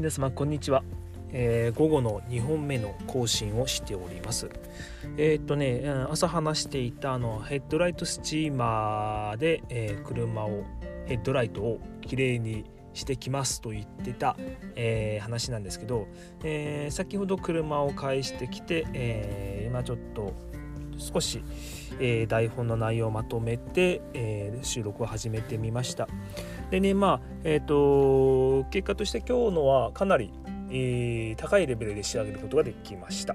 皆様こんにちは、えー、午後の2本目の更新をしております。えー、っとね朝話していたあのヘッドライトスチーマーで、えー、車をヘッドライトをきれいにしてきますと言ってた、えー、話なんですけど、えー、先ほど車を返してきて、えー、今ちょっと少し、え台本の内容をまとめて、え収録を始めてみました。でねまあえっ、と結果として今日のはかなり、え高いレベルで仕上げることができました。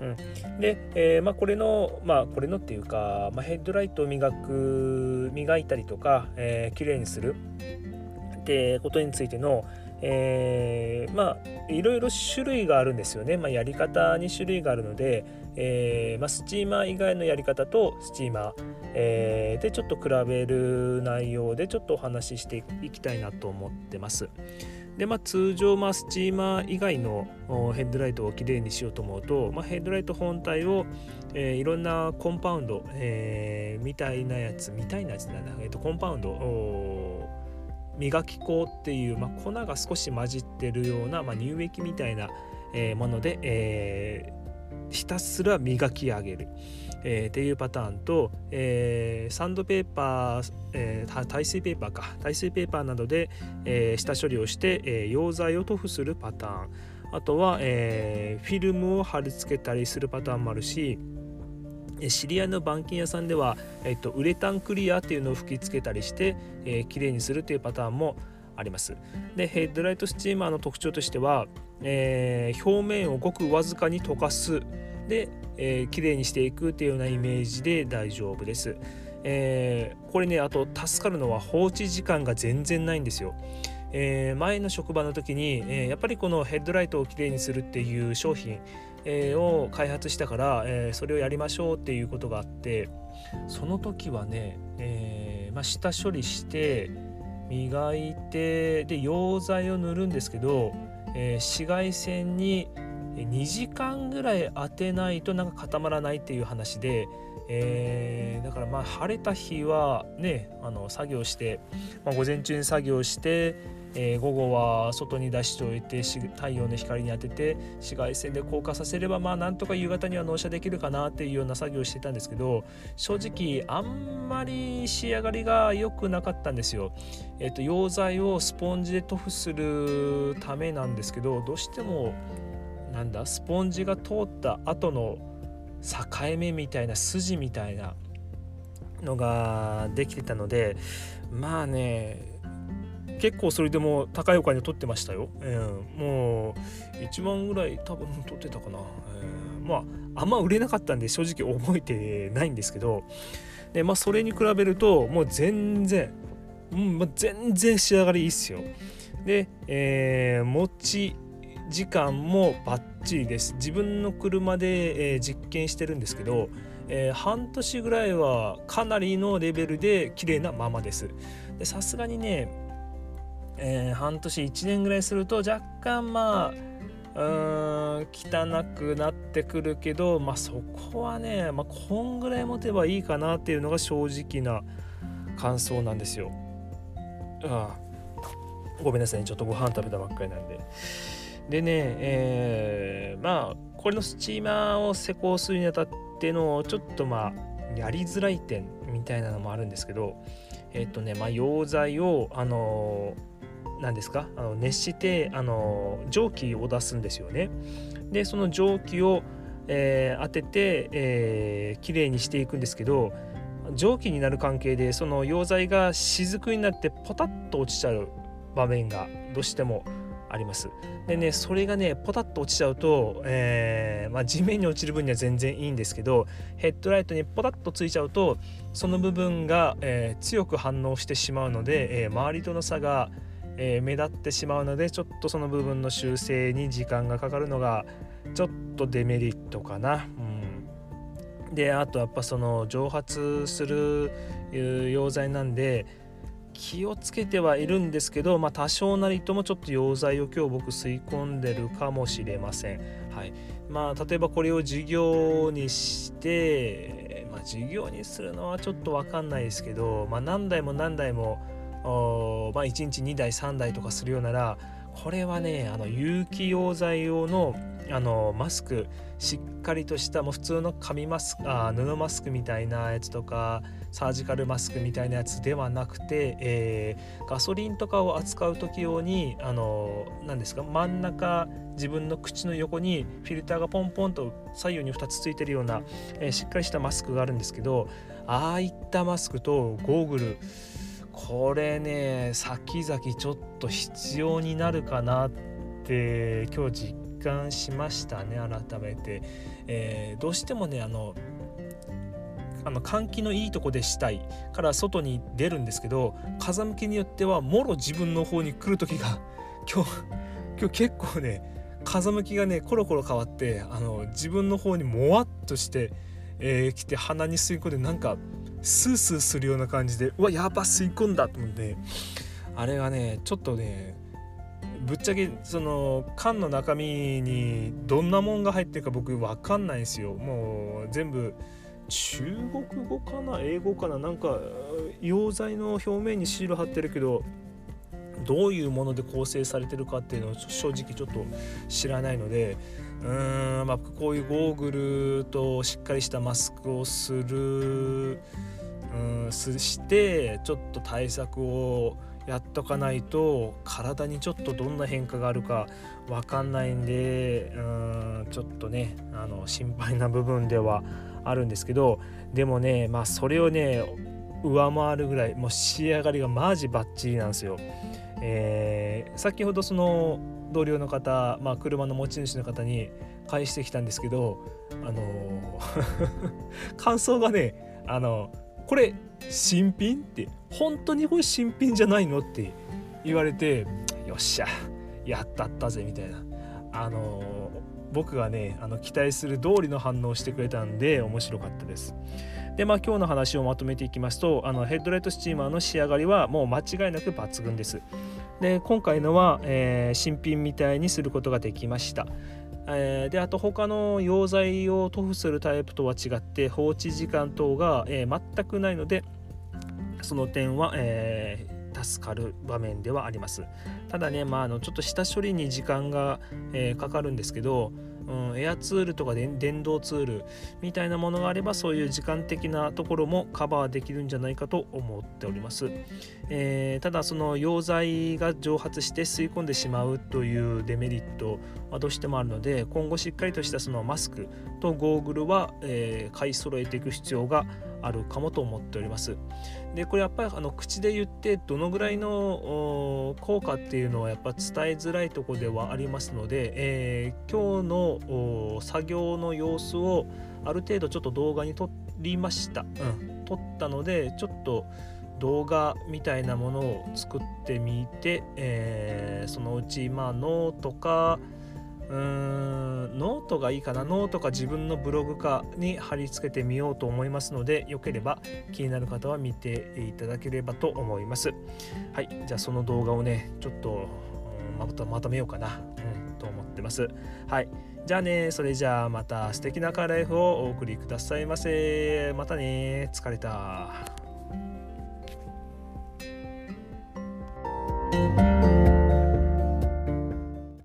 うん、で、えー、まあ、これのまあこれのっていうか、まあ、ヘッドライトを磨く磨いたりとか、えー、綺麗にするってことについての、えー、まあいろいろ種類があるんですよね、まあ、やり方に種類があるので、えーまあ、スチーマー以外のやり方とスチーマー、えー、でちょっと比べる内容でちょっとお話ししていきたいなと思ってます。でまあ、通常、まあ、スチーマー以外のヘッドライトをきれいにしようと思うと、まあ、ヘッドライト本体を、えー、いろんなコンパウンド、えー、みたいなやつみたいなやつな。んだ、えーと、コンパウンド磨き粉っていう、まあ、粉が少し混じってるような、まあ、乳液みたいな、えー、もので、えー、ひたすら磨き上げる、えー、っていうパターンと、え、サンドペーパー、え、耐水ペーパーか。耐水ペーパーなどで、え、下処理をして、え、溶剤を塗布するパターン。あとは、え、フィルムを貼り付けたりするパターンもあるし知り合いの板金屋さんでは、えっと、ウレタンクリアっていうのを吹き付けたりして、えー、きれいにするっていうパターンもあります。でヘッドライトスチーマーの特徴としては、えー、表面をごくわずかに溶かす。で、えー、きれいにしていくっていうようなイメージで大丈夫です、えー、これねあと助かるのは放置時間が全然ないんですよ。えー、前の職場の時に、えー、やっぱりこのヘッドライトをきれいにするっていう商品、え、を開発したから、え、それをやりましょうっていうことがあってその時はね、えーまあ、下処理して磨いてで溶剤を塗るんですけど、え、紫外線に2時間ぐらい当てないとなんか固まらないっていう話で、えー、だからまあ晴れた日はねあの作業して、まあ、午前中に作業してえー、午後は外に出しておいて太陽の光に当てて紫外線で硬化させればまあなんとか夕方には納車できるかなっていうような作業をしてたんですけど正直あんまり仕上がりが良くなかったんですよ。えーと、溶剤をスポンジで塗布するためなんですけどどうしてもなんだスポンジが通った後の境目みたいな筋みたいなのができてたのでまあね結構それでも高いお金取ってましたよ、えー、もう1万ぐらい多分取ってたかな、えー、まああんま売れなかったんで正直覚えてないんですけど。で、まあ、それに比べるともう全然、うんまあ、全然仕上がりいいっすよ。で、えー、持ち時間もバッチリです自分の車で、えー、実験してるんですけどえー、半年ぐらいはかなりのレベルで綺麗なままですさすがにねえー、半年1年ぐらいすると若干まあうん汚くなってくるけどまあそこはね、まあ、こんぐらい持てばいいかなっていうのが正直な感想なんですよ。ああごめんなさい、ね、ちょっとご飯食べたばっかりなんで。でね、えー、まあこれのスチーマーを施工するにあたってのちょっとまあやりづらい点みたいなのもあるんですけどえっ、ー、とねまあ溶剤をあのー何ですか？あの熱してあの蒸気を出すんですよね。でその蒸気を、えー、当てて、えー、きれいにしていくんですけど蒸気になる関係でその溶剤が雫になってポタッと落ちちゃう場面がどうしてもあります。でねそれがねポタッと落ちちゃうと、えーまあ、地面に落ちる分には全然いいんですけどヘッドライトにポタッとついちゃうとその部分が、えー、強く反応してしまうので、えー、周りとの差がえ、目立ってしまうのでちょっとその部分の修正に時間がかかるのがちょっとデメリットかな。うん、であとやっぱその蒸発する溶剤なんで気をつけてはいるんですけど、まあ、多少なりともちょっと溶剤を今日僕吸い込んでるかもしれません。はいまあ、例えばこれを授業にして、まあ、授業にするのはちょっと分かんないですけど、まあ、何台も何台もまあ、1日2台3台とかするようならこれはねあの有機溶剤用のあのマスクしっかりとしたもう普通の紙マスクあ布マスクみたいなやつとかサージカルマスクみたいなやつではなくて、えー、ガソリンとかを扱う時用にあの何ですか真ん中自分の口の横にフィルターがポンポンと左右に2つついてるような、えー、しっかりしたマスクがあるんですけどああいったマスクとゴーグルこれね先々ちょっと必要になるかなって今日実感しましたね改めて、えー、どうしてもねあのあの換気のいいとこでしたいから外に出るんですけど風向きによってはもろ自分の方に来る時が 今日今日結構ね風向きがねコロコロ変わってあの自分の方にもわっとして、えー、来て鼻に吸い込んでなんかスースーするような感じでうわやば吸い込んだと思って。あれがねちょっとねぶっちゃけその缶の中身にどんなもんが入ってるか僕分かんないんですよ。もう全部中国語かな？英語かな？なんか溶剤の表面にシール貼ってるけどどういうもので構成されてるかっていうのを正直ちょっと知らないのでうーんまあこういうゴーグルとしっかりしたマスクをするうんしてちょっと対策をやっとかないと体にちょっとどんな変化があるか分かんないんでうんちょっとねあの心配な部分ではあるんですけどでもねまあそれをね上回るぐらいもう仕上がりがマジバッチリなんですよ。えー、先ほどその同僚の方、まあ、車の持ち主の方に返してきたんですけどあの 感想がねあのこれ新品って本当にこれ新品じゃないのって言われてよっしゃやったったぜみたいな。あの僕がねあの期待する通りの反応をしてくれたんで面白かったです。でまあ今日の話をまとめていきますとあのヘッドライトスチーマーの仕上がりはもう間違いなく抜群です。で今回のは、えー、新品みたいにすることができました。えー、であと他の溶剤を塗布するタイプとは違って放置時間等が、えー、全くないのでその点は、えー、助かる場面ではあります。ただね、まあ、あのちょっと下処理に時間が、えー、かかるんですけどうん、エアツールとか電動ツールみたいなものがあればそういう時間的なところもカバーできるんじゃないかと思っております、えー、ただその溶剤が蒸発して吸い込んでしまうというデメリットはどうしてもあるので今後しっかりとしたそのマスクとゴーグルは、えー、買い揃えていく必要がありますあるかもと思っております。でこれやっぱりあの口で言ってどのぐらいの効果っていうのはやっぱ伝えづらいとこではありますので、えー、今日の作業の様子をある程度ちょっと動画に撮りました、うん、撮ったのでちょっと動画みたいなものを作ってみて、えー、そのうちまあノートかうーんノートがいいかなノートか自分のブログかに貼り付けてみようと思いますのでよければ気になる方は見ていただければと思います。はいじゃあその動画をねちょっとまたまとめようかな、うん、と思ってます。はいじゃあねそれじゃあまた素敵なカーライフをお送りくださいませ。またね疲れた。